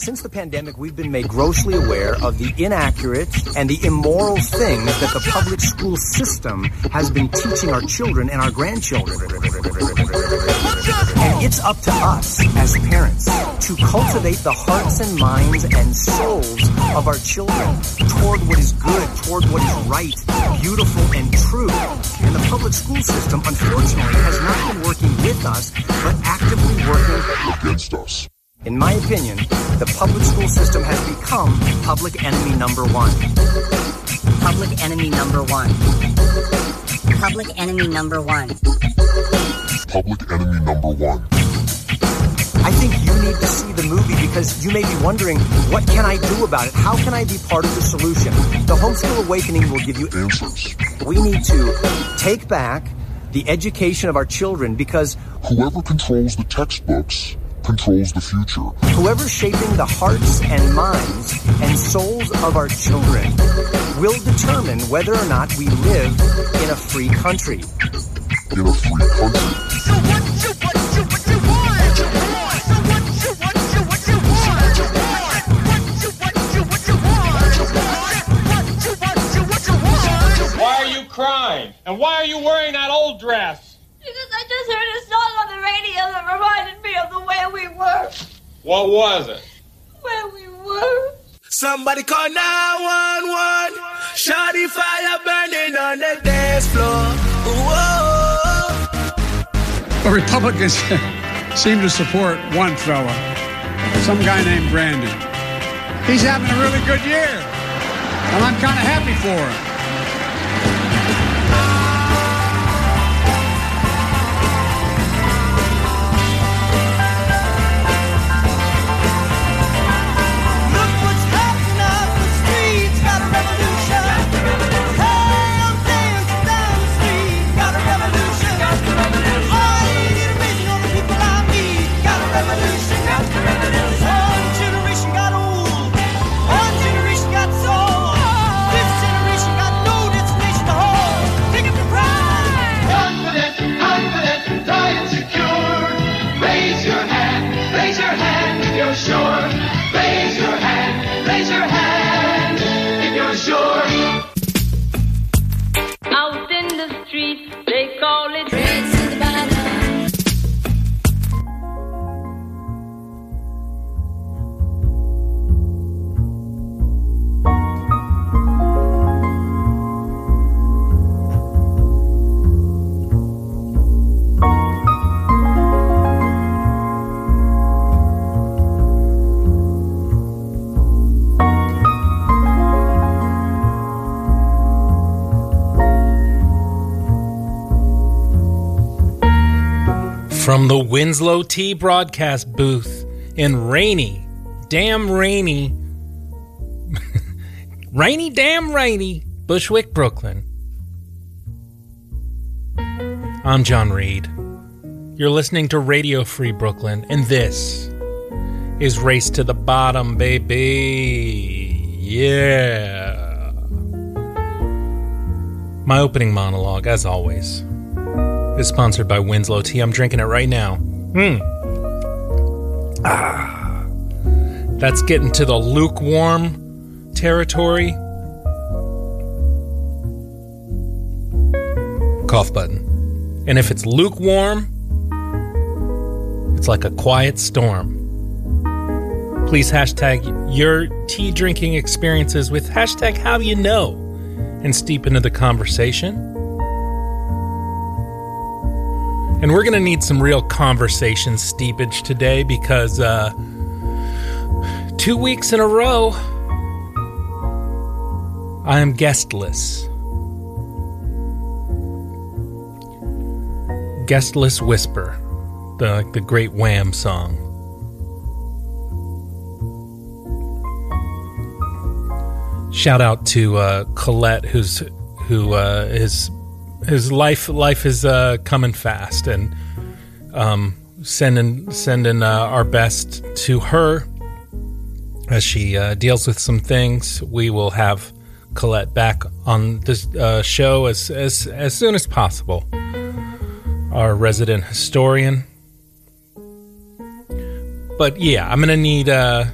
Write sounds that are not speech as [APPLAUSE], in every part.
Since the pandemic, we've been made grossly aware of the inaccurate and the immoral things that the public school system has been teaching our children and our grandchildren. And it's up to us as parents to cultivate the hearts and minds and souls of our children toward what is good, toward what is right, beautiful, and true. And the public school system, unfortunately, has not been working with us, but actively working against us. In my opinion, the public school system has become public enemy number one. Public enemy number one. Public enemy number one. Public enemy number one. I think you need to see the movie because you may be wondering, what can I do about it? How can I be part of the solution? The Homeschool Awakening will give you answers. We need to take back the education of our children because whoever controls the textbooks controls the future. Whoever's shaping the hearts and minds and souls of our children will determine whether or not we live in a free country. In a free country. So what you, what you, what you want? You want? So what you, what you, what you want? What you want? What you, what you, what you want? What you want? What you, what you, what you want? Why are you crying? And why are you wearing that old dress? Because I just heard a song on the radio that reminded me of the way we were. What was it? Where we were. Somebody call 911. Shawty fire burning on the dance floor. Whoa. The Republicans [LAUGHS] seem to support one fella, some guy named Brandon. He's having a really good year, and I'm kind of happy for him. Winslow Tea broadcast booth in rainy, damn rainy, [LAUGHS] rainy, damn rainy, Bushwick, Brooklyn. I'm John Reed. You're listening to Radio Free Brooklyn, and this is Race to the Bottom, baby. Yeah. My opening monologue, as always is sponsored by Winslow Tea. I'm drinking it right now. Hmm. Ah. That's getting to the lukewarm territory. Cough button. And if it's lukewarm, it's like a quiet storm. Please hashtag your tea drinking experiences with hashtag how you know and steep into the conversation. And we're going to need some real conversation steepage today because uh, two weeks in a row, I am guestless. Guestless Whisper, the, the great Wham song. Shout out to uh, Colette, who's who uh, is his life life is uh, coming fast, and um, sending sending uh, our best to her as she uh, deals with some things. We will have Colette back on this uh, show as as as soon as possible. Our resident historian. But yeah, I'm gonna need uh,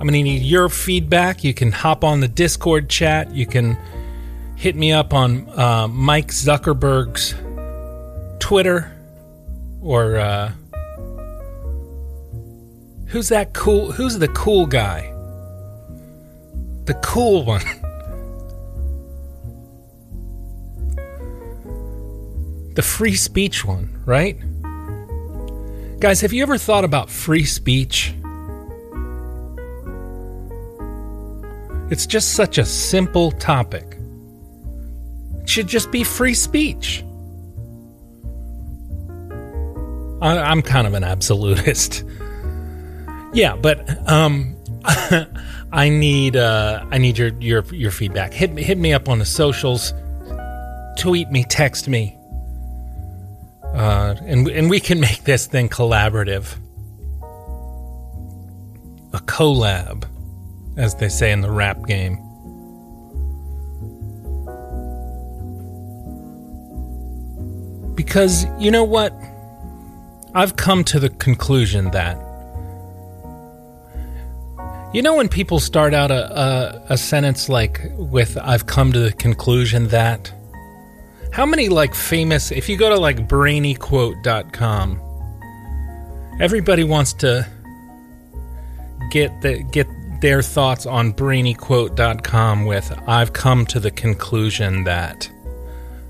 I'm to need your feedback. You can hop on the Discord chat. You can hit me up on uh, Mike Zuckerberg's Twitter or uh, who's that cool? Who's the cool guy? The cool one. [LAUGHS] the free speech one, right? Guys, have you ever thought about free speech? It's just such a simple topic. Should just be free speech. I'm kind of an absolutist. [LAUGHS] Yeah, but um, [LAUGHS] I need uh, I need your your your feedback. Hit me hit me up on the socials. Tweet me, text me, uh, and and we can make this thing collaborative. A collab, as they say in the rap game. Because you know what? I've come to the conclusion that you know when people start out a, a, a sentence like with I've come to the conclusion that how many like famous if you go to like brainyquote.com everybody wants to get the get their thoughts on brainyquote.com with I've come to the conclusion that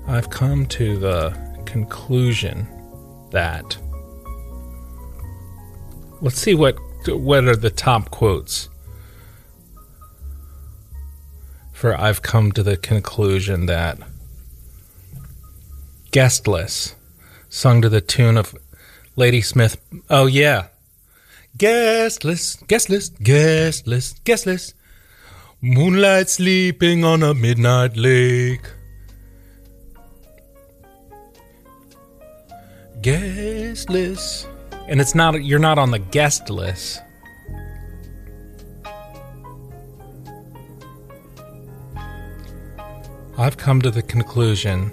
I've come to the conclusion that Let's see what what are the top quotes for I've come to the conclusion that guestless sung to the tune of Ladysmith. Oh yeah. Guestless, guestless, guestless, guestless. Moonlight sleeping on a midnight lake. Guestless and it's not you're not on the guest list. I've come to the conclusion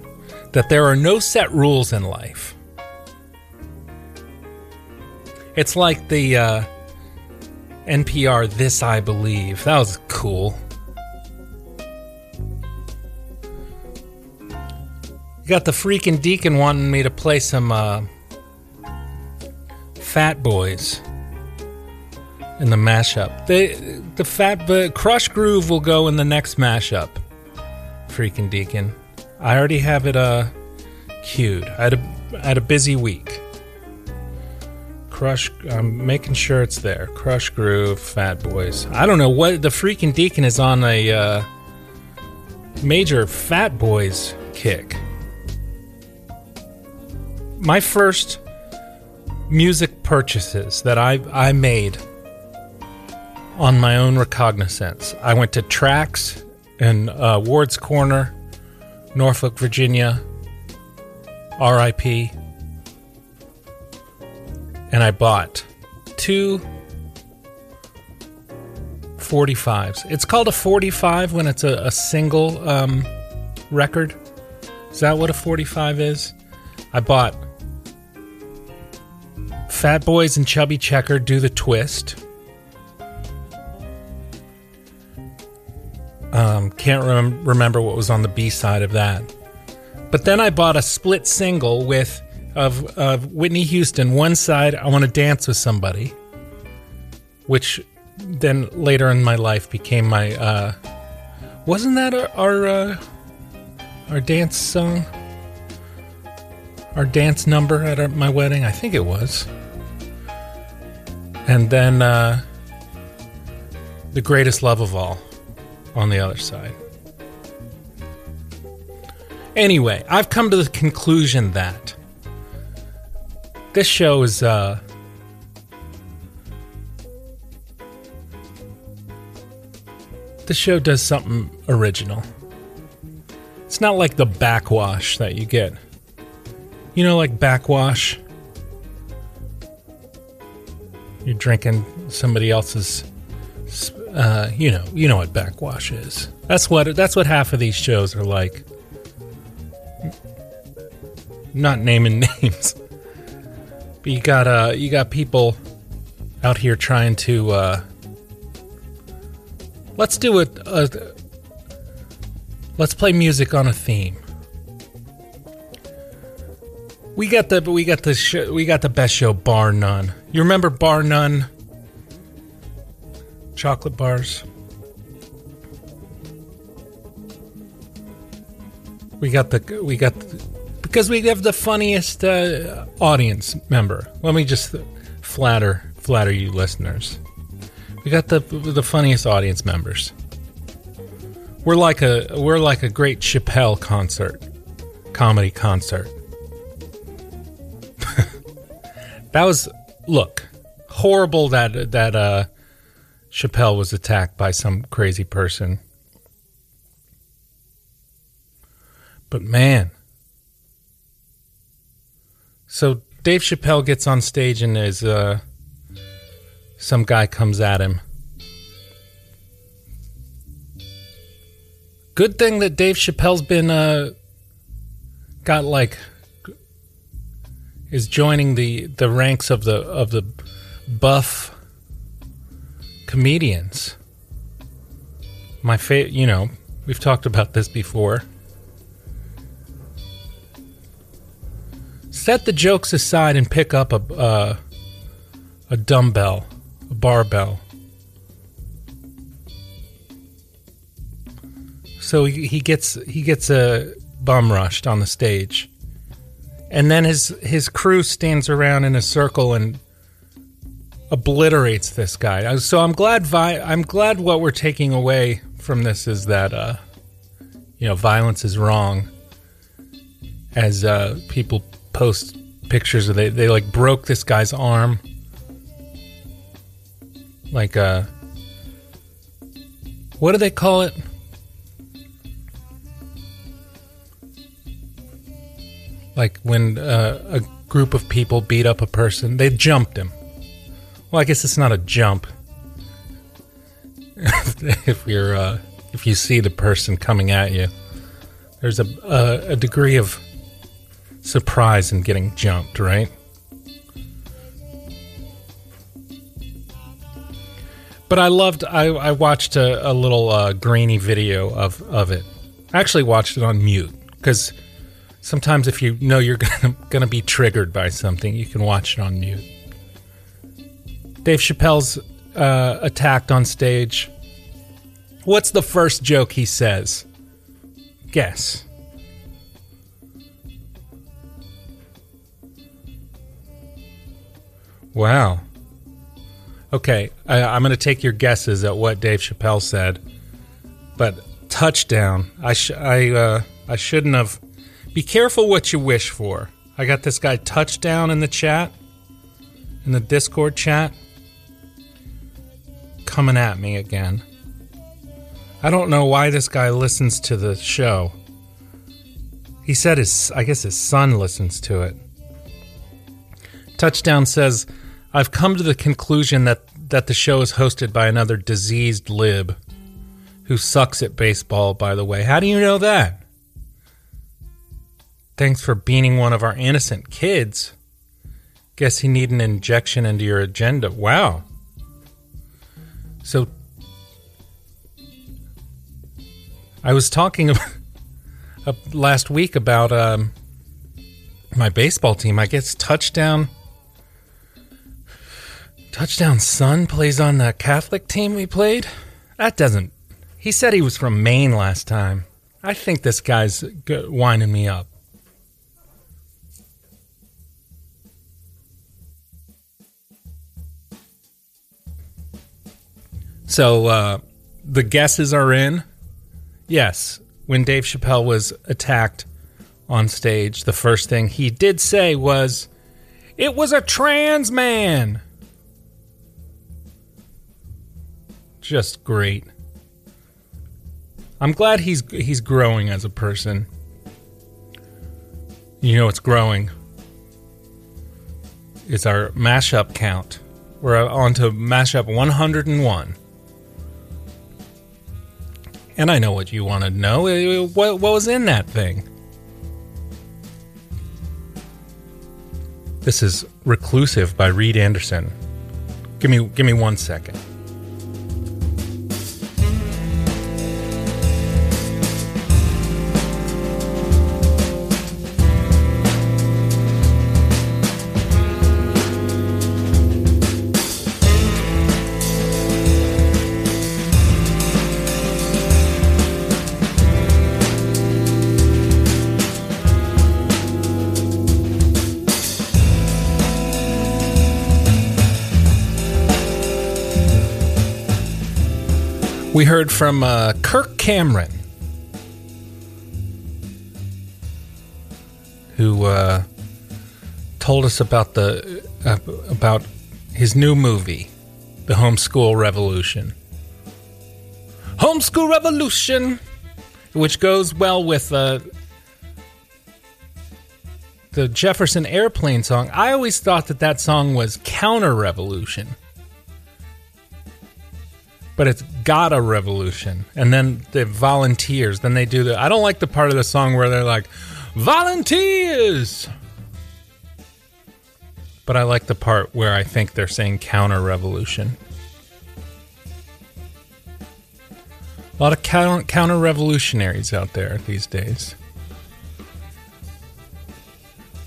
that there are no set rules in life. It's like the uh, NPR This I Believe. That was cool. You got the freaking deacon wanting me to play some uh, Fat Boys in the mashup. They, the Fat the Krush Groove will go in the next mashup. Freaking Deacon. I already have it uh queued. I had a, I had a busy week. Crush. I'm making sure it's there. Krush Groove, Fat Boys. I don't know what the freaking Deacon is on a uh, major Fat Boys kick. My first music purchases that I I made on my own recognizance. I went to Tracks in uh, Ward's Corner, Norfolk, Virginia. R.I.P. And I bought two 45s. It's called a 45 when it's a, a single um, record. Is that what a 45 is? I bought Fat Boys and Chubby Checker do the twist. Um, can't rem- remember what was on the B side of that. But then I bought a split single with of, of Whitney Houston. One side, I want to dance with somebody, which then later in my life became my. Uh, wasn't that our our, uh, our dance song? Our dance number at our, my wedding? I think it was. And then uh, the greatest love of all on the other side. Anyway, I've come to the conclusion that this show is uh, this show does something original. It's not like the backwash that you get. You know, like backwash. You're drinking somebody else's. Uh, you know, you know what backwash is. That's what that's what half of these shows are like. Not naming [LAUGHS] names, but you got uh, you got people out here trying to uh, Let's do it. A, let's play music on a theme. We got the we got the sh- we got the best show bar none. You remember bar none? Chocolate bars. We got the we got the, because we have the funniest uh, audience member. Let me just flatter flatter you listeners. We got the the funniest audience members. We're like a we're like a great Chappelle concert, comedy concert. [LAUGHS] that was look horrible that that uh, Chappelle was attacked by some crazy person. But man, so Dave Chappelle gets on stage and is uh, some guy comes at him. Good thing that Dave Chappelle's been uh, got like is joining the the ranks of the of the buff comedians. My fa- you know, we've talked about this before. Set the jokes aside and pick up a uh, a dumbbell, a barbell. So he, he gets he gets a bum rushed on the stage, and then his his crew stands around in a circle and obliterates this guy. Uh, So I'm glad vi- I'm glad what we're taking away from this is that uh, you know violence is wrong. As uh, people post pictures of they they like broke this guy's arm, like uh, what do they call it? Like when uh, a group of people beat up a person, they jumped him. Well, I guess it's not a jump. [LAUGHS] if you're uh, if you see the person coming at you, there's a, a a degree of surprise in getting jumped, right? But I loved. I, I watched a, a little uh, grainy video of of it. I actually watched it on mute because sometimes if you know you're [LAUGHS] gonna gonna be triggered by something, you can watch it on mute. Dave Chappelle's uh, attacked on stage. What's the first joke he says? Guess. Wow. Okay, I, I'm going to take your guesses at what Dave Chappelle said, but touchdown. I sh- I uh, I shouldn't have. Be careful what you wish for. I got this guy touchdown in the chat, in the Discord chat, coming at me again. I don't know why this guy listens to the show. He said his, I guess his son listens to it. Touchdown says, I've come to the conclusion that, that the show is hosted by another diseased lib who sucks at baseball, by the way. How do you know that? Thanks for beaning one of our innocent kids. Guess you need an injection into your agenda. Wow. So, I was talking [LAUGHS] last week about um, my baseball team. I guess touchdown. Touchdown son plays on the Catholic team we played. That doesn't. He said he was from Maine last time. I think this guy's winding me up. So uh, the guesses are in. Yes, when Dave Chappelle was attacked on stage, the first thing he did say was, "It was a trans man." Just great. I'm glad he's he's growing as a person. You know, it's growing. It's our mashup count. We're on to mashup 101. And I know what you want to know. Uh, What, what was in that thing? This is Reclusive by Reed Anderson. Give me give me one second. We heard from uh, Kirk Cameron, who uh, told us about the uh, about his new movie, The Homeschool Revolution. Homeschool Revolution, which goes well with uh, the Jefferson Airplane song. I always thought that that song was Counter Revolution. But it's got a revolution. And then the volunteers, then they do the. I don't like the part of the song where they're like, volunteers! But I like the part where I think they're saying counter revolution. A lot of counter revolutionaries out there these days.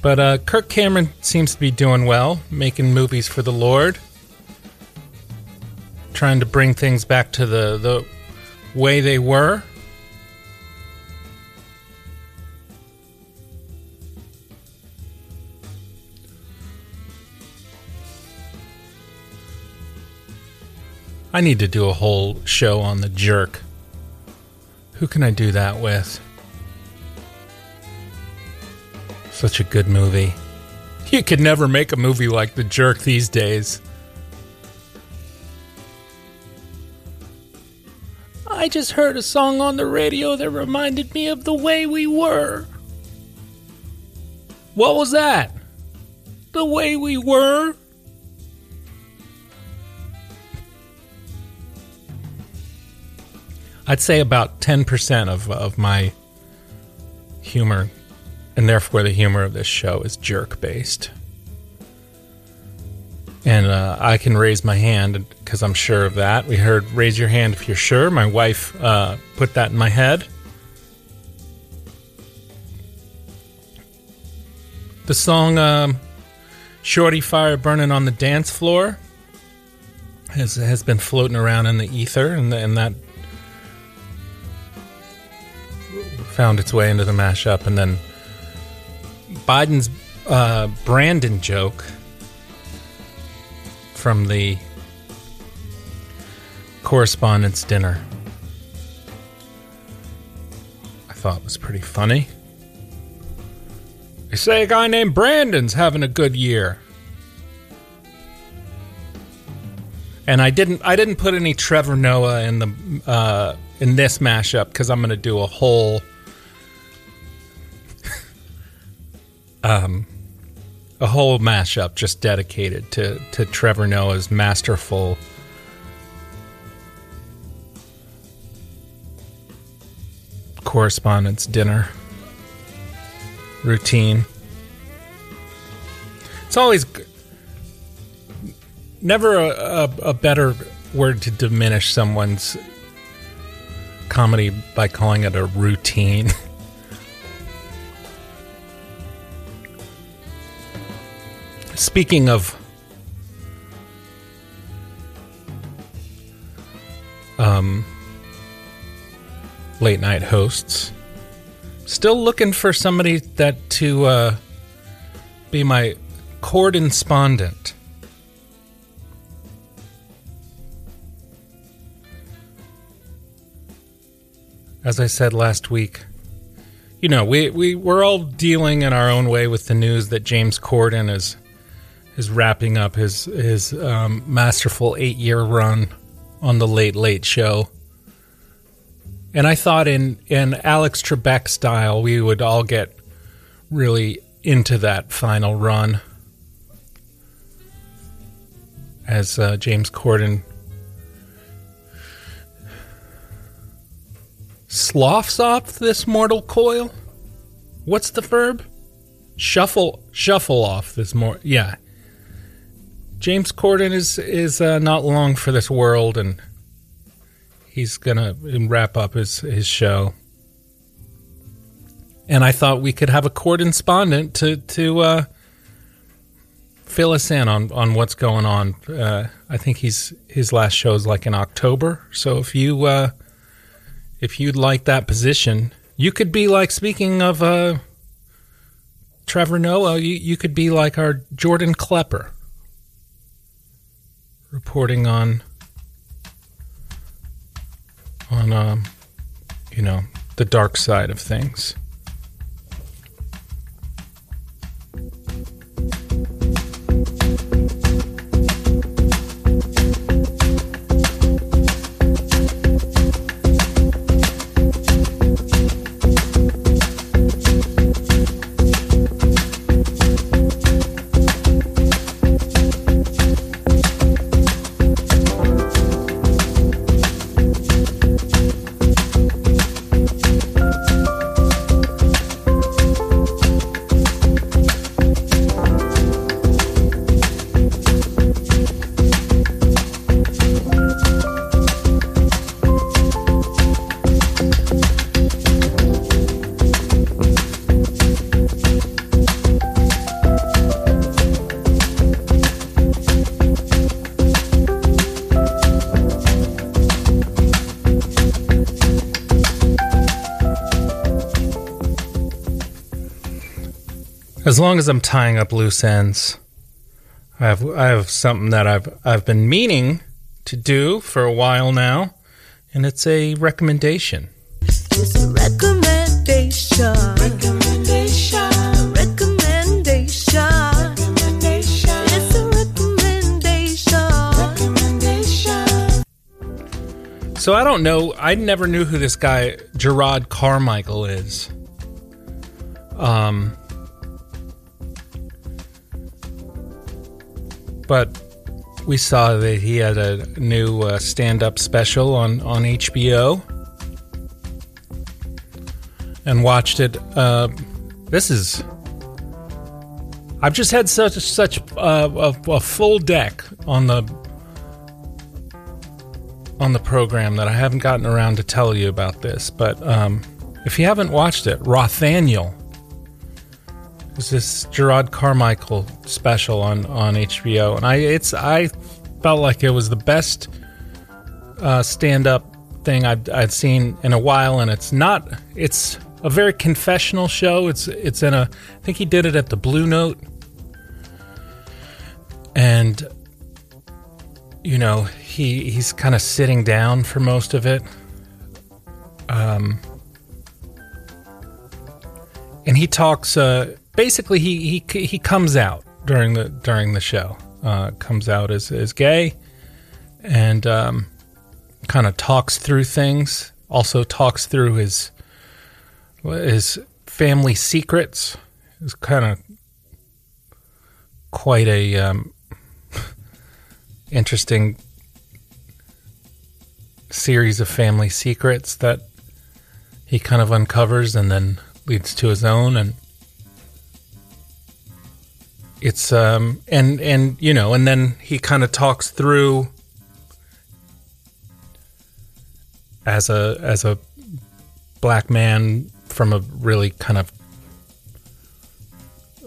But uh, Kirk Cameron seems to be doing well, making movies for the Lord, trying to bring things back to the, the way they were. I need to do a whole show on the jerk. Who can I do that with? Such a good movie. You could never make a movie like The Jerk these days. I just heard a song on the radio that reminded me of the way we were. What was that? The way we were? I'd say about 10% of, of my humor, and therefore the humor of this show, is jerk based. And uh, I can raise my hand because I'm sure of that. We heard raise your hand if you're sure. My wife uh, put that in my head. The song um, Shorty Fire Burning on the Dance Floor has, has been floating around in the ether, and, and that found its way into the mashup, and then Biden's uh, Brandon joke from the correspondence dinner. I thought it was pretty funny. They say a guy named Brandon's having a good year. And I didn't I didn't put any Trevor Noah in the uh, in this mashup because I'm to do a whole [LAUGHS] um, a whole mashup just dedicated to, to Trevor Noah's masterful correspondence dinner routine. It's always never a, a, a better word to diminish someone's comedy by calling it a routine. [LAUGHS] Speaking of um, late night hosts, still looking for somebody that to uh, be my correspondent. As I said last week, you know, we, we, we're all dealing in our own way with the news that James Corden is is wrapping up his his um, masterful eight year run on the Late Late Show. And I thought in in Alex Trebek style, we would all get really into that final run as uh, James Corden sloughs off this mortal coil. What's the verb? Shuffle, shuffle off this more. Yeah, James Corden is is uh, not long for this world, and he's gonna wrap up his his show. And I thought we could have a correspondent to to uh, fill us in on on what's going on. Uh, I think he's his last show is like in October. So if you uh, if you'd like that position, you could be like speaking of uh, Trevor Noah. You you could be like our Jordan Klepper reporting on on um, you know the dark side of things. As long as I'm tying up loose ends, I have I have something that I've I've been meaning to do for a while now, and it's a recommendation. It's a recommendation. Recommendation. Recommendation. Recommendation. It's a recommendation. Recommendation. So I don't know. I never knew who this guy Jerrod Carmichael is. Um, but we saw that he had a new uh, stand-up special on on HBO, and watched it. Uh, this is. I've just had such such uh, a, a full deck on the on the program that I haven't gotten around to tell you about this. But um, if you haven't watched it, Rothaniel is this Jerrod Carmichael special on on HBO, and I it's I felt like it was the best uh, stand up thing I'd, I'd seen in a while, and it's not it's a very confessional show. It's it's in a I think he did it at the Blue Note, and you know he he's kind of sitting down for most of it. Um, and he talks. Uh, basically, he he he comes out during the during the show. Uh, comes out as as gay, and um, kind of talks through things. Also talks through his his family secrets. It's kind of quite a um, interesting series of family secrets that he kind of uncovers and then leads to his own and it's um and and you know and then he kind of talks through as a as a black man from a really kind of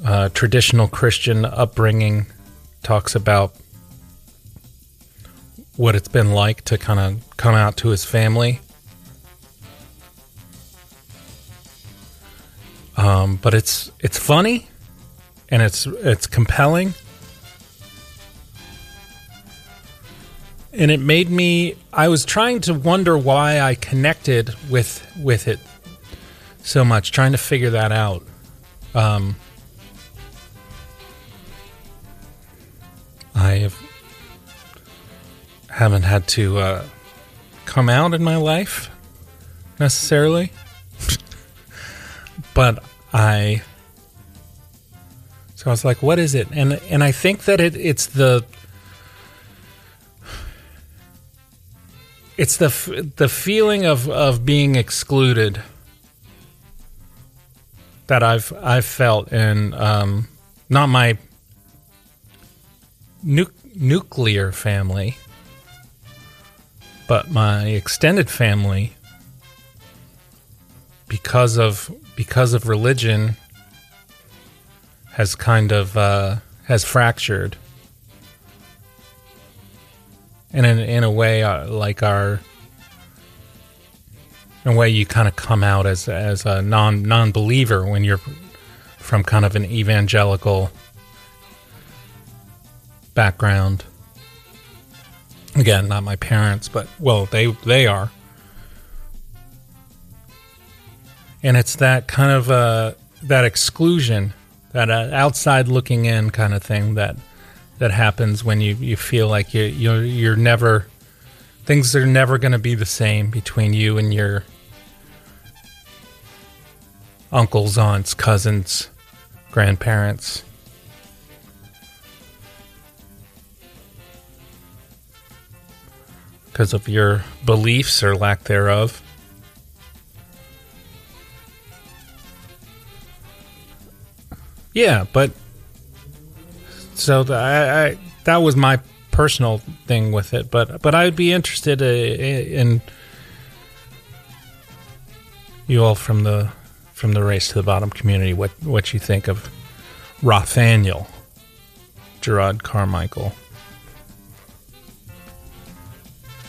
uh, traditional Christian upbringing talks about what it's been like to kind of come out to his family. Um, but it's it's funny and it's it's compelling. And it made me I was trying to wonder why I connected with with it so much, trying to figure that out. Um, I have haven't had to uh, come out in my life necessarily, [LAUGHS] but I. So I was like, "What is it?" And and I think that it it's the it's the the feeling of of being excluded that I've I've felt in um, not my nu- nuclear family, but my extended family because of because of religion has kind of uh, has fractured and in in a way uh, like our in a way you kind of come out as as a non non believer when you're from kind of an evangelical background. Again, not my parents, but well, they they are. and it's that kind of uh, that exclusion, that uh, outside looking in kind of thing that that happens when you, you feel like you you're, you're never things are never going to be the same between you and your uncles, aunts, cousins, grandparents. Because of your beliefs or lack thereof. Yeah, but so the, I, I that was my personal thing with it, but but I'd be interested uh, in you all from the from the race to the bottom community what what you think of Rothaniel, Jerrod Carmichael,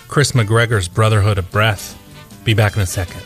Chris McGregor's Brotherhood of Breath. Be back in a second.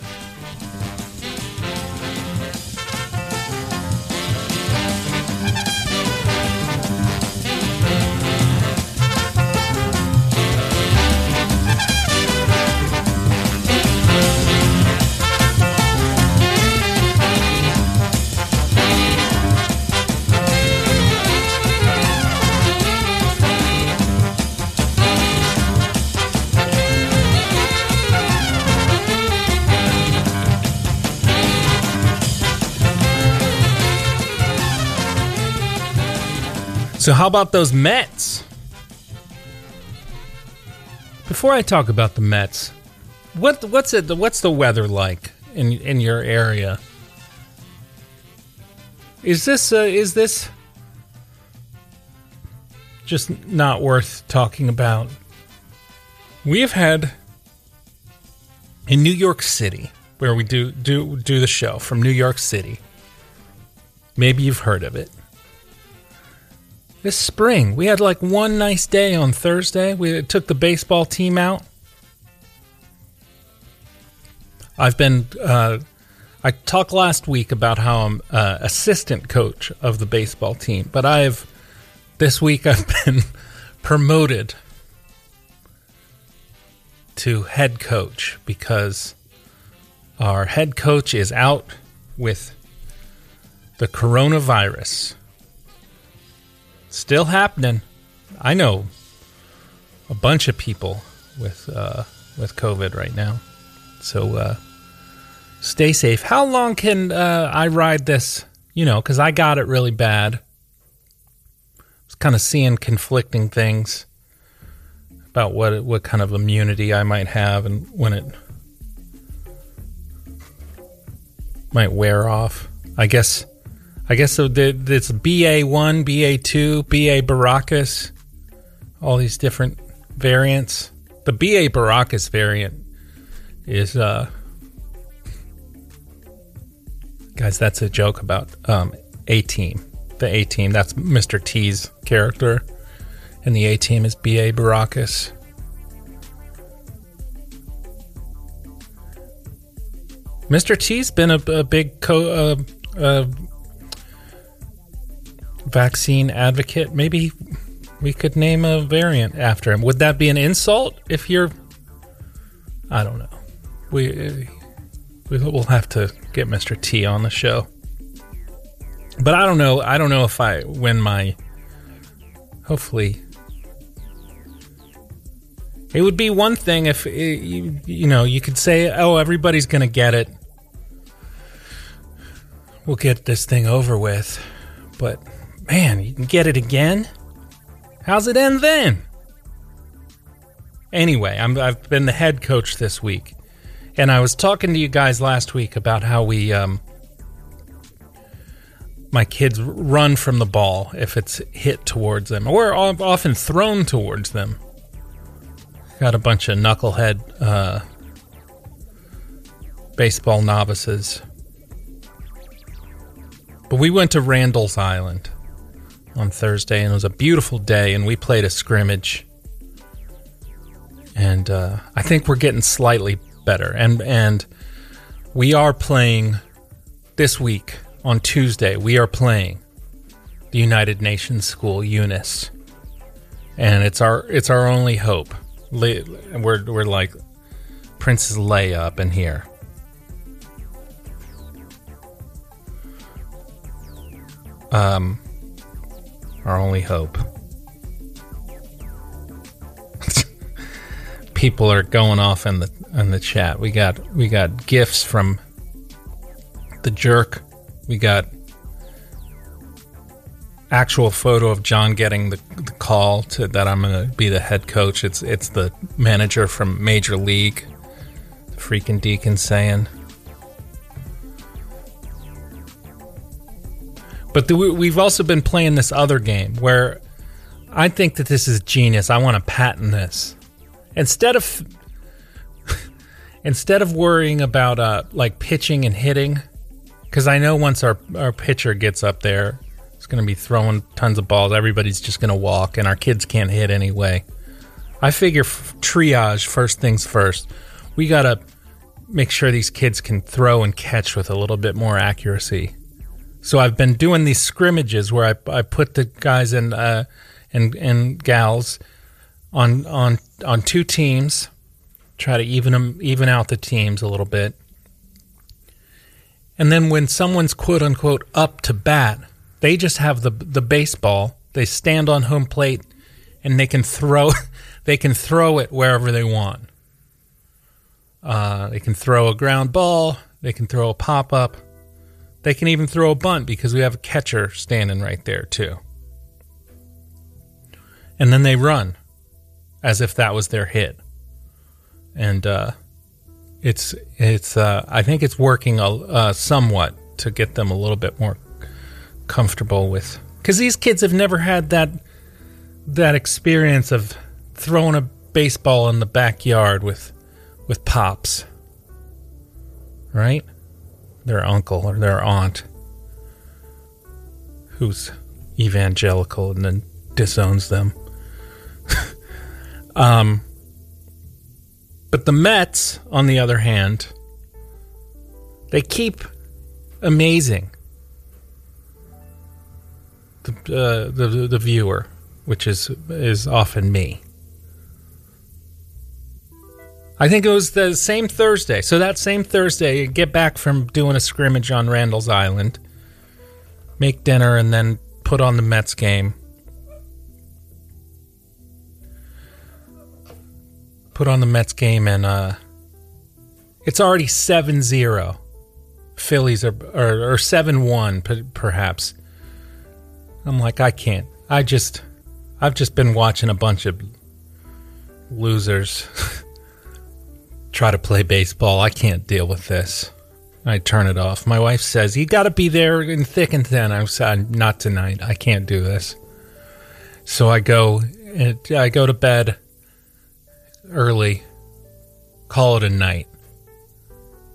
So how about those Mets? Before I talk about the Mets, what what's it what's the weather like in in your area? Is this uh, is this just not worth talking about? We have had in New York City, where we do do do the show from New York City. Maybe you've heard of it. This spring, we had like one nice day on Thursday. We took the baseball team out. I've been. Uh, I talked last week about how I'm uh, assistant coach of the baseball team, but I've this week I've [LAUGHS] been promoted to head coach because our head coach is out with the coronavirus. Still happening. I know a bunch of people with uh, with COVID right now. So uh, stay safe. How long can uh, I ride this? You know, because I got it really bad. I was kind of seeing conflicting things about what what kind of immunity I might have and when it might wear off. I guess I guess so it's BA1, BA2, BA Baracus, all these different variants. The BA Baracus variant is uh guys that's a joke about um A team. The A team, that's Mr. T's character. And the A team is BA Baracus. Mr. T's been a, a big co uh, uh, vaccine advocate. Maybe we could name a variant after him. Would that be an insult if you're? I don't know. We we will have to get Mr. T on the show. But I don't know. I don't know if I when my hopefully it would be one thing if it, you you know you could say oh everybody's going to get it. We'll get this thing over with. But man, you can get it again? How's it end then? Anyway, I'm, I've been the head coach this week, and I was talking to you guys last week about how we, um, my kids run from the ball if it's hit towards them, or often thrown towards them. Got a bunch of knucklehead uh, baseball novices. But we went to Randall's Island on Thursday, and it was a beautiful day, and we played a scrimmage. And uh, I think we're getting slightly better, and and we are playing this week on Tuesday. We are playing the United Nations School UNIS, and it's our it's our only hope. We're we're like Princess Leia up in here. Um, our only hope. People are going off in the in the chat. We got we got gifts from the jerk. We got actual photo of John getting the, the call to that I'm going to be the head coach. It's it's the manager from Major League, the freaking Deacon saying. But the, we- we've also been playing this other game where I think that this is genius. I want to patent this instead of [LAUGHS] instead of worrying about uh, like pitching and hitting. Because I know once our our pitcher gets up there, it's going to be throwing tons of balls. Everybody's just going to walk, and our kids can't hit anyway. I figure f- triage first things first. We got to make sure these kids can throw and catch with a little bit more accuracy. So I've been doing these scrimmages where I, I put the guys and uh, and and gals on on on two teams, try to even them even out the teams a little bit. And then when someone's quote unquote up to bat, they just have the the baseball. They stand on home plate and they can throw [LAUGHS] they can throw it wherever they want. Uh, they can throw a ground ball. They can throw a pop up. They can even throw a bunt because we have a catcher standing right there too. And then they run as if that was their hit. And uh, it's it's uh, I think it's working uh, somewhat to get them a little bit more comfortable with because these kids have never had that that experience of throwing a baseball in the backyard with with pops, right? Their uncle or their aunt, who's evangelical and then disowns them. [LAUGHS] um, but the Mets, on the other hand, they keep amazing the uh, the the viewer, which is is often me. I think it was the same Thursday. So that same Thursday, get back from doing a scrimmage on Randall's Island, make dinner, and then put on the Mets game. Put on the Mets game, and uh, it's already 7 0. Phillies are, or, or 7 1, perhaps. I'm like, I can't. I just, I've just been watching a bunch of losers [LAUGHS] try to play baseball. I can't deal with this. I turn it off. My wife says, You got to be there in thick and thin. I said, Not tonight. I can't do this. So I go, I go to bed early, call it a night,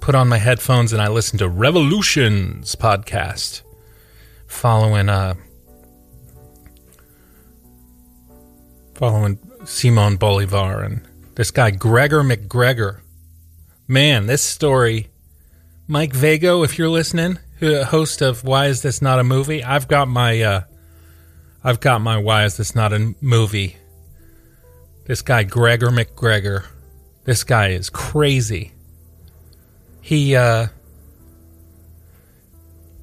put on my headphones, and I listen to Revolutions podcast following, uh, following Simon Bolivar and this guy Gregor MacGregor. Man, this story. Mike Vago, if you're listening, host of Why Is This Not a Movie? I've got my uh I've got my Why Is This Not a Movie. This guy Gregor MacGregor. This guy is crazy. He uh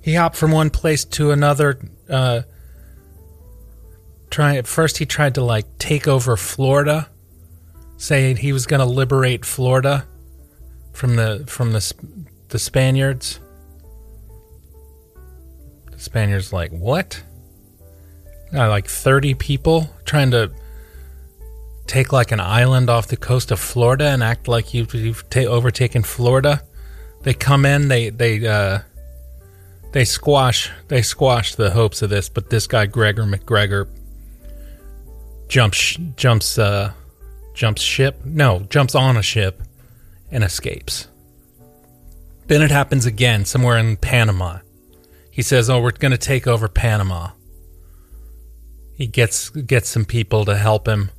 he hopped from one place to another uh try at first he tried to like take over Florida saying he was going to liberate Florida from the from the the Spaniards. The Spaniards like what? Uh, like thirty people trying to take like an island off the coast of Florida and act like you've, you've ta- overtaken Florida. They come in, they they uh, they squash they squash the hopes of this, but this guy Gregor MacGregor jumps jumps uh, jumps ship. No, jumps on a ship and escapes. Then it happens again somewhere in Panama. He says, "Oh, we're going to take over Panama." He gets gets some people to help him.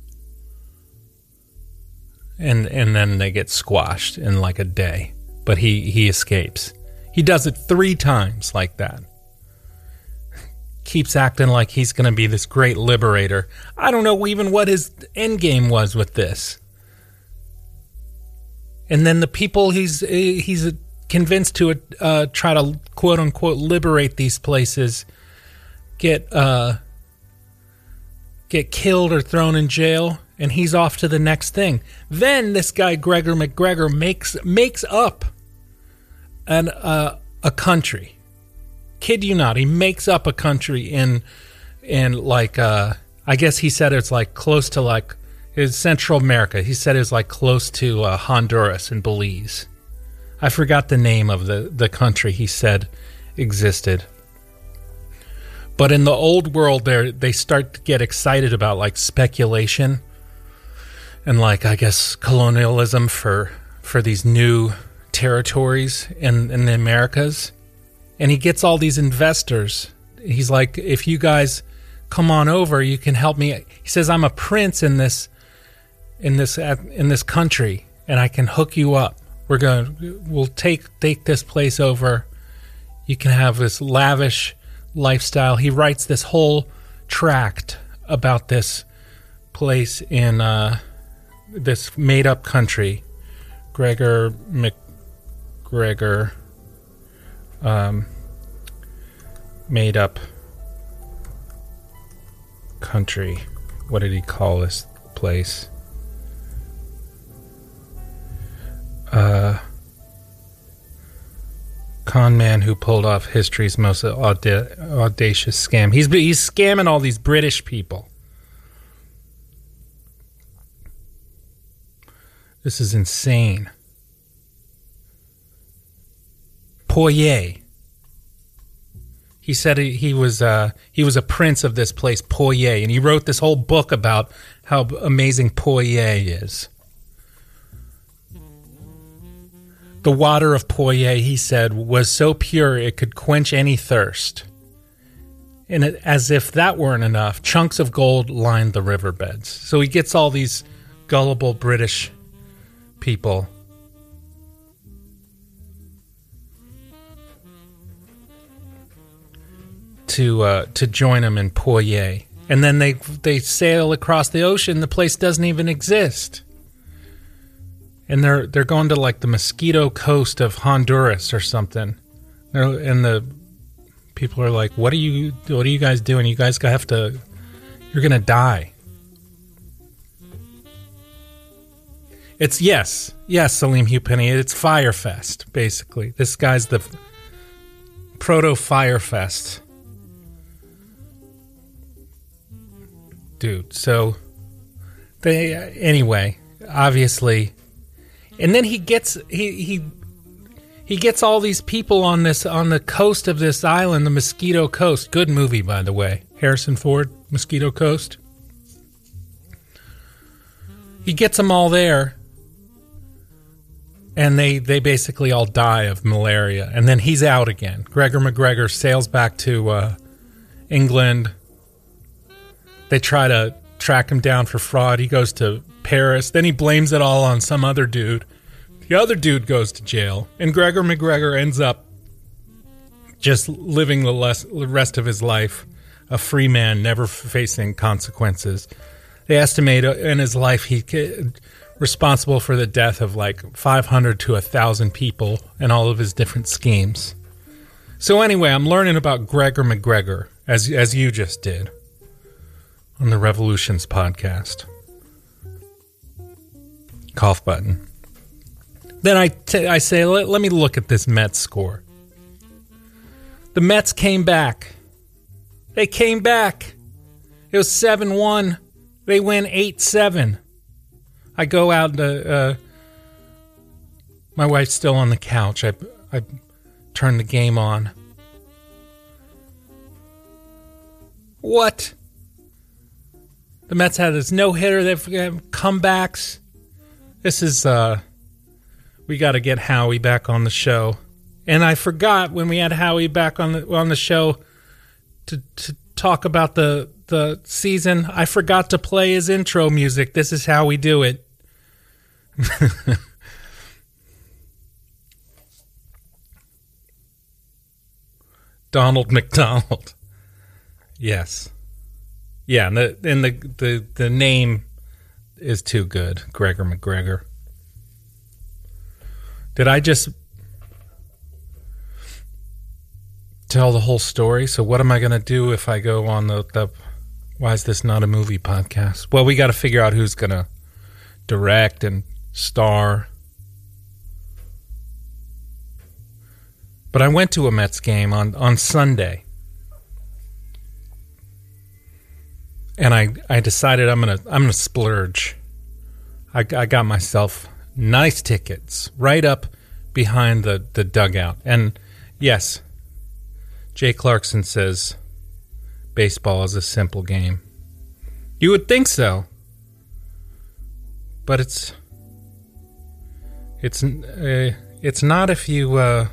And and then they get squashed in like a day. But he he escapes. He does it 3 times like that. Keeps acting like he's going to be this great liberator. I don't know even what his end game was with this. And then the people he's he's convinced to uh, try to quote unquote liberate these places get uh get killed or thrown in jail and he's off to the next thing. Then this guy Gregor MacGregor makes makes up an uh, a country. Kid you not, he makes up a country in in like uh I guess he said it's like close to like Central America. He said it was like close to uh, Honduras and Belize. I forgot the name of the the country he said existed. But in the old world, they they start to get excited about like speculation and like I guess colonialism for for these new territories in in the Americas. And he gets all these investors. He's like, if you guys come on over, you can help me. He says, I'm a prince in this in this in this country, and I can hook you up. We're going. We'll take take this place over. You can have this lavish lifestyle. He writes this whole tract about this place in uh, this made up country. Gregor MacGregor um, made up country. What did he call this place? Con man who pulled off history's most auda- audacious scam. He's he's scamming all these British people. This is insane. Poyais. He said he, he was uh, he was a prince of this place, Poyais, and he wrote this whole book about how amazing Poyais is. The water of Poyais, he said, was so pure it could quench any thirst. And it, as if that weren't enough, chunks of gold lined the riverbeds. So he gets all these gullible British people to uh, to join him in Poyais, and then they they sail across the ocean. The place doesn't even exist, and they're they're going to like the Mosquito Coast of Honduras or something. And the people are like, "What are you? What are you guys doing? You guys have to. You're gonna die." It's yes, yes, Salim Hupini. It's Fyre Fest, basically. This guy's the proto Fyre Fest. dude. So they anyway, obviously, and then he gets he he he gets all these people on this on the coast of this island, the Mosquito Coast. Good movie, by the way. Harrison Ford, Mosquito Coast. He gets them all there, and they they basically all die of malaria, and then he's out again. Gregor MacGregor sails back to uh, England they try to track him down for fraud. He goes to Paris. Then he blames it all on some other dude. The other dude goes to jail. And Gregor MacGregor ends up just living the, less, the rest of his life a free man, never facing consequences. They estimate uh, in his life he responsible for the death of like 500 to 1,000 people and all of his different schemes. So anyway, I'm learning about Gregor MacGregor as as you just did on the Revolutions podcast. Cough button. Then I, t- I say, let, let me look at this Mets score. The Mets came back. They came back. It was 7 1. They win 8 7. I go out to. Uh, my wife's still on the couch. I, I turn the game on. What? The Mets had this no hitter. They've had comebacks. This is uh we got to get Howie back on the show. And I forgot when we had Howie back on the on the show to to talk about the the season. I forgot to play his intro music. This is how we do it. [LAUGHS] Donald McDonald. Yes. Yeah, and the and the the, the name is too good, Gregor MacGregor. Did I just tell the whole story. So what am I going to do if I go on the, the why is this not a movie podcast? Well, we got to figure out who's going to direct and star. But I went to a Mets game on on Sunday. And I, I decided I'm gonna I'm gonna splurge. I, I got myself nice tickets right up behind the, the dugout. And yes, Jay Clarkson says baseball is a simple game. You would think so. But it's it's uh, it's not if you uh,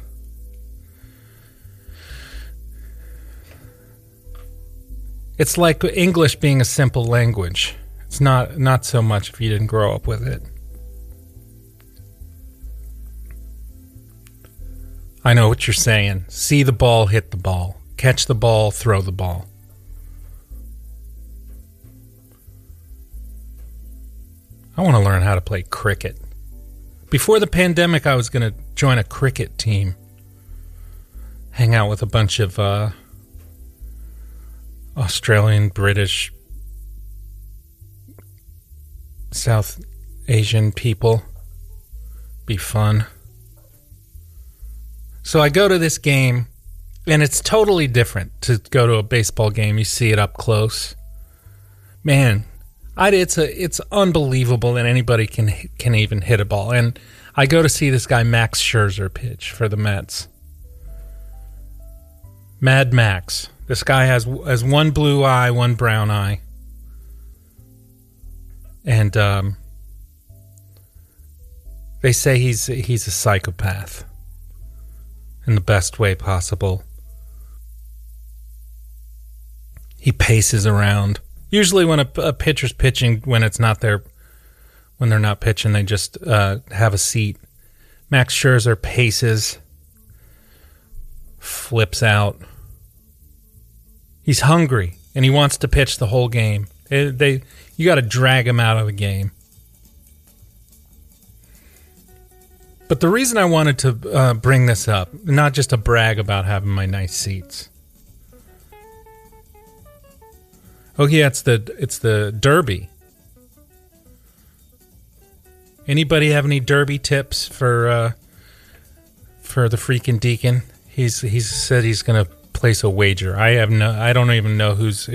It's like English being a simple language. It's not not so much if you didn't grow up with it. I know what you're saying. See the ball, hit the ball. Catch the ball, throw the ball. I want to learn how to play cricket. Before the pandemic, I was going to join a cricket team. Hang out with a bunch of uh, Australian, British, South Asian people. Be fun. So I go to this game, and it's totally different to go to a baseball game. You see it up close. Man, I, it's a it's unbelievable that anybody can can even hit a ball. And I go to see this guy Max Scherzer pitch for the Mets. Mad Max. This guy has has one blue eye, one brown eye, and um, they say he's he's a psychopath in the best way possible. He paces around. Usually, when a, a pitcher's pitching, when it's not their, when they're not pitching, they just uh, have a seat. Max Scherzer paces, flips out. He's hungry and he wants to pitch the whole game. They, they you got to drag him out of the game. But the reason I wanted to uh, bring this up, not just to brag about having my nice seats. Oh yeah, it's the it's the Derby. Anybody have any Derby tips for uh, for the freaking deacon? He's he's said he's gonna place a wager. I have no. I don't even know who's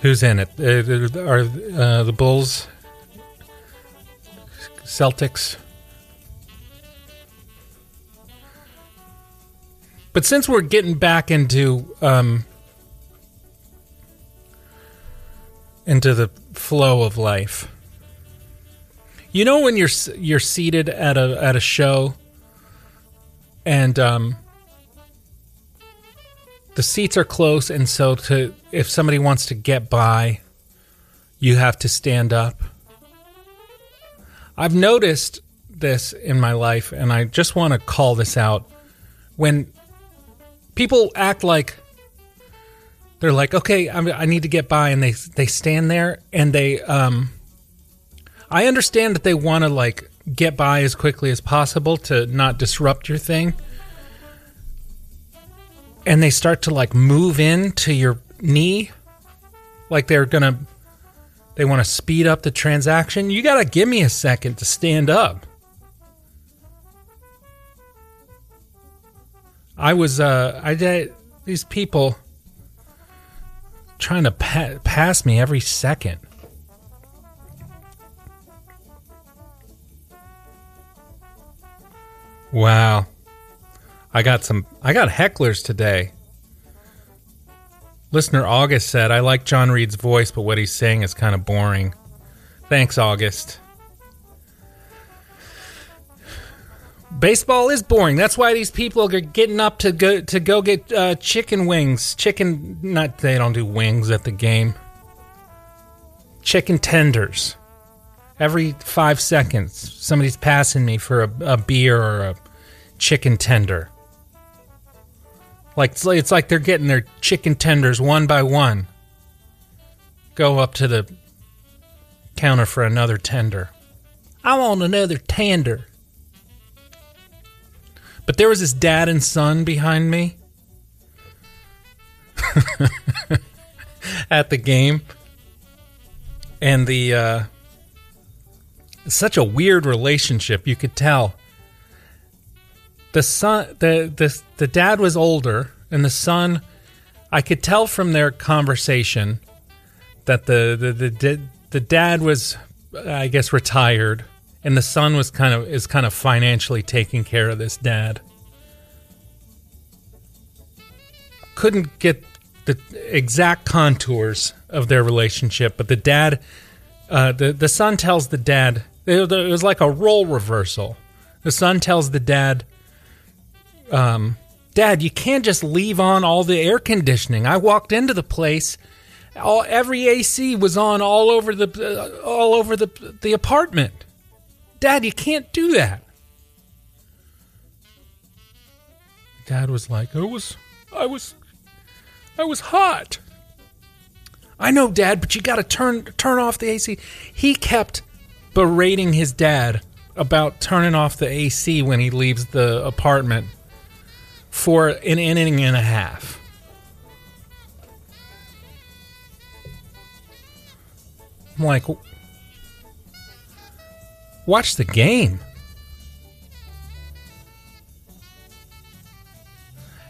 who's in it. Uh, are uh, the Bulls, Celtics? But since we're getting back into um, into the flow of life, you know when you're you're seated at a at a show, and um, the seats are close, and so to if somebody wants to get by, you have to stand up. I've noticed this in my life, and I just want to call this out when people act like they're like, okay, I'm, I need to get by, and they they stand there and they. Um, I understand that they want to like get by as quickly as possible to not disrupt your thing, and they start to like move into your knee, like they're gonna. They want to speed up the transaction. You gotta give me a second to stand up. I was uh I did these people trying to pa- pass me every second. Wow. I got some I got hecklers today. Listener August said, I like John Reed's voice, but what he's saying is kind of boring. Thanks, August. Baseball is boring. That's why these people are getting up to go to go get uh, chicken wings. Chicken, not they don't do wings at the game. Chicken tenders. Every five seconds, somebody's passing me for a, a beer or a chicken tender. Like it's, like it's like they're getting their chicken tenders one by one. Go up to the counter for another tender. I want another tender. But there was this dad and son behind me. [LAUGHS] at the game, and the uh, such a weird relationship. You could tell the son, the the the dad was older, and the son. I could tell from their conversation that the the the, the, the dad was, I guess, retired, and the son was kind of is kind of financially taking care of this dad. Couldn't get the exact contours of their relationship, but the dad, uh, the the son tells the dad it, it was like a role reversal. The son tells the dad, um, "Dad, you can't just leave on all the air conditioning. I walked into the place." all every AC was on all over the uh, all over the the apartment. Dad, you can't do that. Dad was like, "I was I was I was hot." I know, Dad, but you got to turn turn off the AC. He kept berating his dad about turning off the AC when he leaves the apartment for an inning and a half. I'm like, watch the game.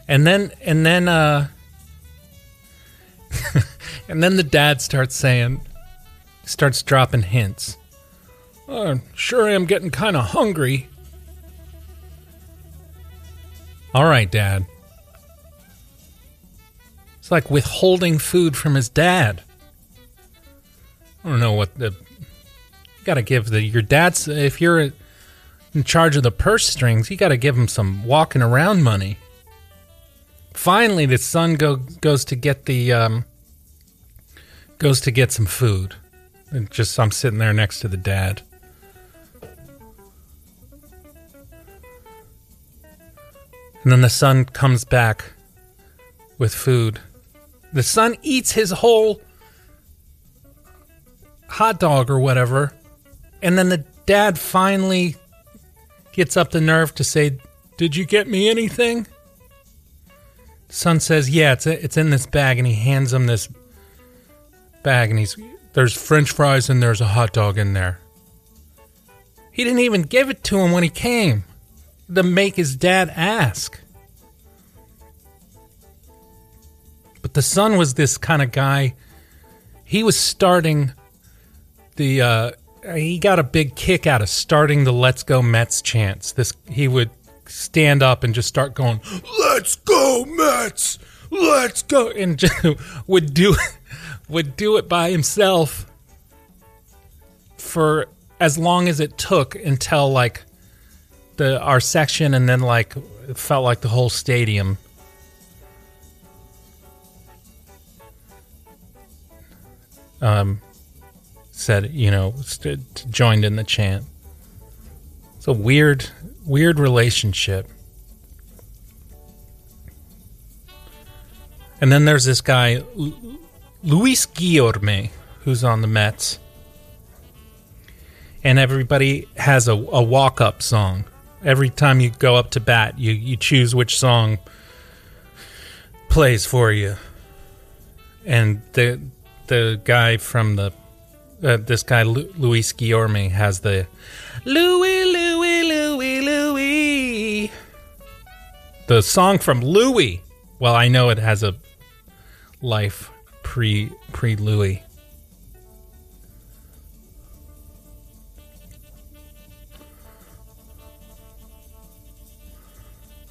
And then, and then, uh, [LAUGHS] and then the dad starts saying, starts dropping hints. Uh, sure I am getting kind of hungry. All right, Dad. It's like withholding food from his dad. I don't know what the. You got to give the your dad's if you're in charge of the purse strings, you got to give him some walking around money. Finally, the son go goes to get the um, goes to get some food, and just I'm sitting there next to the dad. And then the son comes back with food. The son eats his whole hot dog or whatever. And then the dad finally gets up the nerve to say, Did you get me anything? Son says, Yeah, it's, it's in this bag. And he hands him this bag. And he's, There's french fries and there's a hot dog in there. He didn't even give it to him when he came to make his dad ask. But the son was this kind of guy. He was starting the uh, he got a big kick out of starting the "Let's Go Mets" chants. This he would stand up and just start going, "Let's go Mets, let's go," and [LAUGHS] would do would do it by himself for as long as it took until like the our section, and then like it felt like the whole stadium. Um, said, you know, joined in the chant. It's a weird, weird relationship. And then there's this guy, Lu- Luis Guillorme, who's on the Mets. And everybody has a, a walk up song. Every time you go up to bat, you, you choose which song plays for you. And the the guy from the uh, this guy Lu- Luis Guillorme has the Louie Louie Louie Louie the song from Louie. Well, I know it has a life pre pre Louis.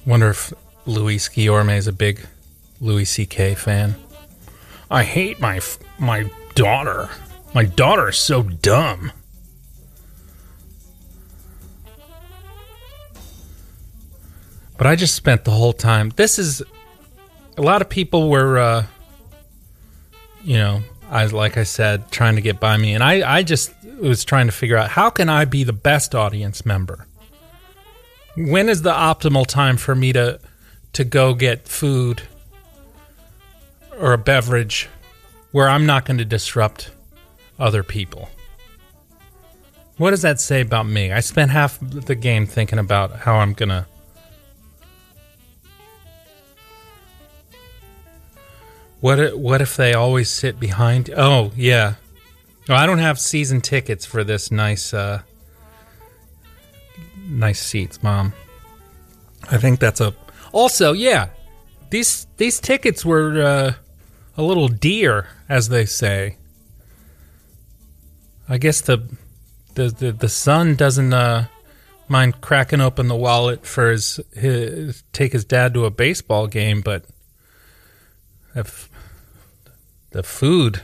Wonder if Luis Guillorme is a big Louis C.K. fan. I hate my my daughter. My daughter is so dumb. But I just spent the whole time. This is a lot of people were, uh, you know, I like I said, trying to get by me, and I I just was trying to figure out how can I be the best audience member. When is the optimal time for me to to go get food or a beverage where I'm not going to disrupt other people. What does that say about me? I spent half the game thinking about how I'm going to. What i- what if they always sit behind? Oh yeah, well, I don't have season tickets for this nice uh, nice seats, mom. I think that's a. Also, yeah, these these tickets were uh, a little dear, as they say. I guess the the the, the son doesn't uh, mind cracking open the wallet for his, his take his dad to a baseball game, but if the food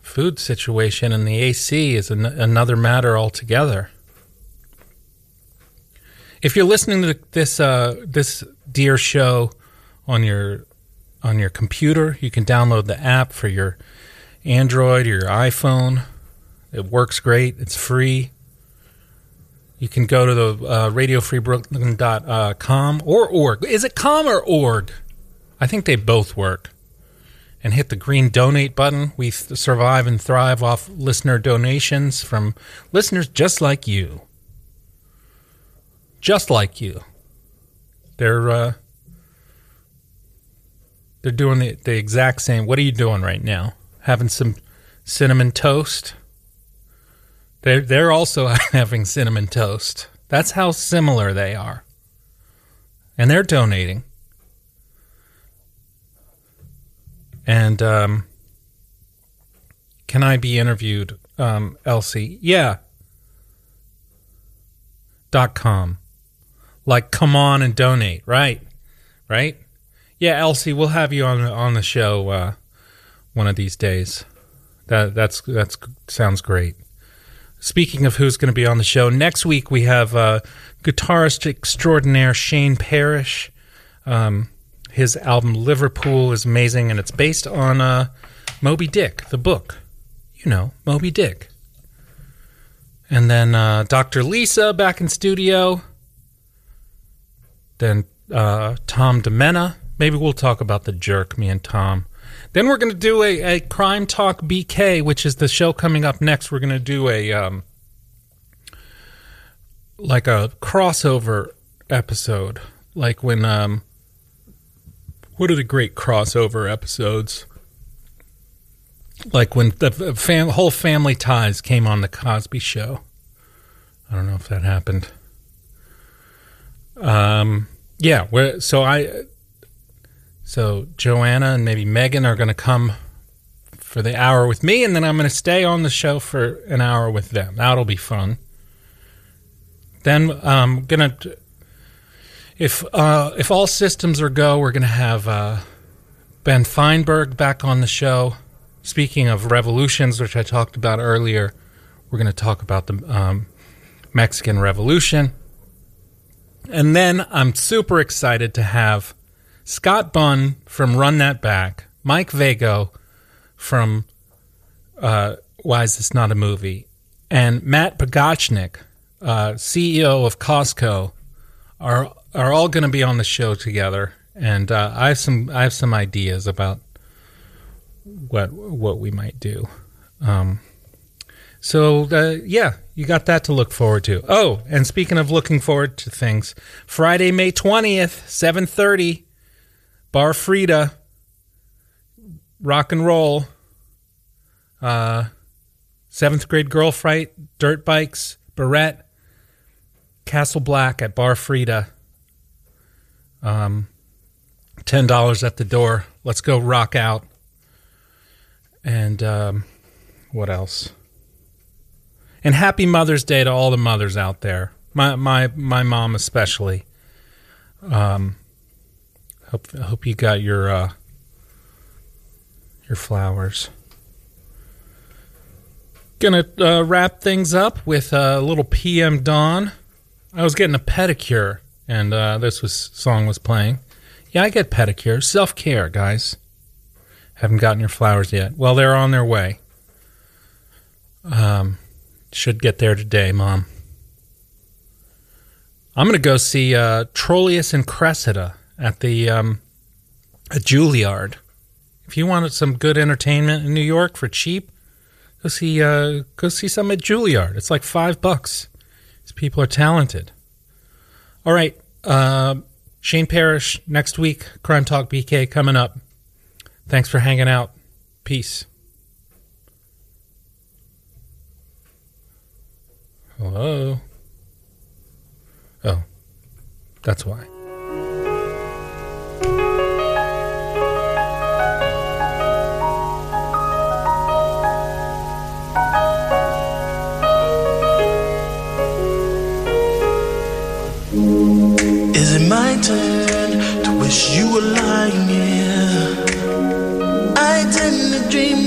food situation and the AC is an, another matter altogether. If you're listening to this uh, this dear show on your on your computer, you can download the app for your Android or your iPhone. It works great. It's free. You can go to the uh, radiofreebrooklyn.com or org. Is it com or org? I think they both work. And hit the green donate button. We survive and thrive off listener donations from listeners just like you. Just like you. They're uh, they're doing the, the exact same. What are you doing right now? Having some cinnamon toast? They're they're also [LAUGHS] having cinnamon toast. That's how similar they are. And they're donating. And um, can I be interviewed, um, Elsie? Yeah. Dot com. Like, come on and donate, right? Right? Yeah, Elsie, we'll have you on on the show uh, one of these days. That that's that's sounds great. Speaking of who's going to be on the show next week, we have uh, guitarist extraordinaire Shane Parish. Um, his album Liverpool is amazing, and it's based on uh, Moby Dick, the book. You know, Moby Dick. And then uh, Dr. Lisa back in studio. Then uh, Tom Demena. Maybe we'll talk about the jerk, me and Tom. Then we're going to do a, a Crime Talk BK, which is the show coming up next. We're going to do a um, like a crossover episode, like when um, what are the great crossover episodes? Like when the fam- whole Family Ties came on the Cosby Show. I don't know if that happened. Um, yeah. So I, so Joanna and maybe Megan are going to come for the hour with me, and then I'm going to stay on the show for an hour with them. That'll be fun. Then I'm gonna, if uh, if all systems are go, we're gonna have uh, Ben Feinberg back on the show. Speaking of revolutions, which I talked about earlier, we're gonna talk about the um, Mexican Revolution, and then I'm super excited to have Scott Bunn from Run That Back, Mike Vago from uh, Why Is This Not a Movie, and Matt Pogachnik, uh, CEO of Costco, are are all going to be on the show together. And uh, I have some I have some ideas about what what we might do. Um, so uh, yeah, you got that to look forward to. Oh, and speaking of looking forward to things, Friday, May twentieth, seven thirty, Bar Frida, rock and roll, uh, seventh grade girl fright, dirt bikes, barrette, Castle Black at Bar Frida. Um, ten dollars at the door. Let's go rock out. And um, what else? And happy Mother's Day to all the mothers out there. My my my mom especially. Um, hope hope you got your uh, your flowers. Gonna uh, wrap things up with a little PM Dawn. I was getting a pedicure, and uh, this was song was playing. Yeah, I get pedicures. Self care, guys. Haven't gotten your flowers yet. Well, they're on their way. Um, should get there today, Mom. I'm gonna go see uh, Troilus and Cressida at the um, at Juilliard. If you wanted some good entertainment in New York for cheap, go see uh, go see some at Juilliard. It's like five bucks. These people are talented. All right, uh, Shane Parish next week. Crime Talk BK coming up. Thanks for hanging out. Peace. Hello. Oh, that's why. Is it my turn to wish you were lying here? I tend to dream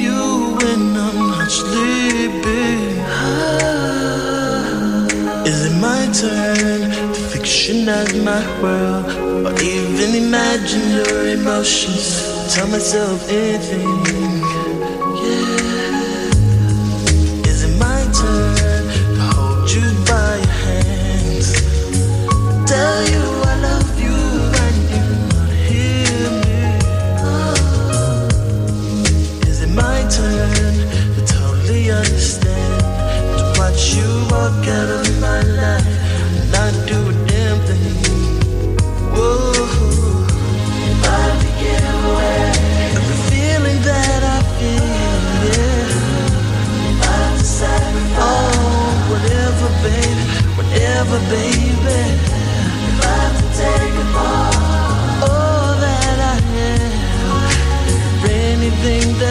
turn to fictionize my world or even imagine your emotions? Tell myself anything. Yeah. Is it my turn to hold you by your hands? Tell you I love you you not hear me. Oh. Is it my turn to totally understand? To watch you walk out of my life whatever, baby. Have to take apart all that I have, anything that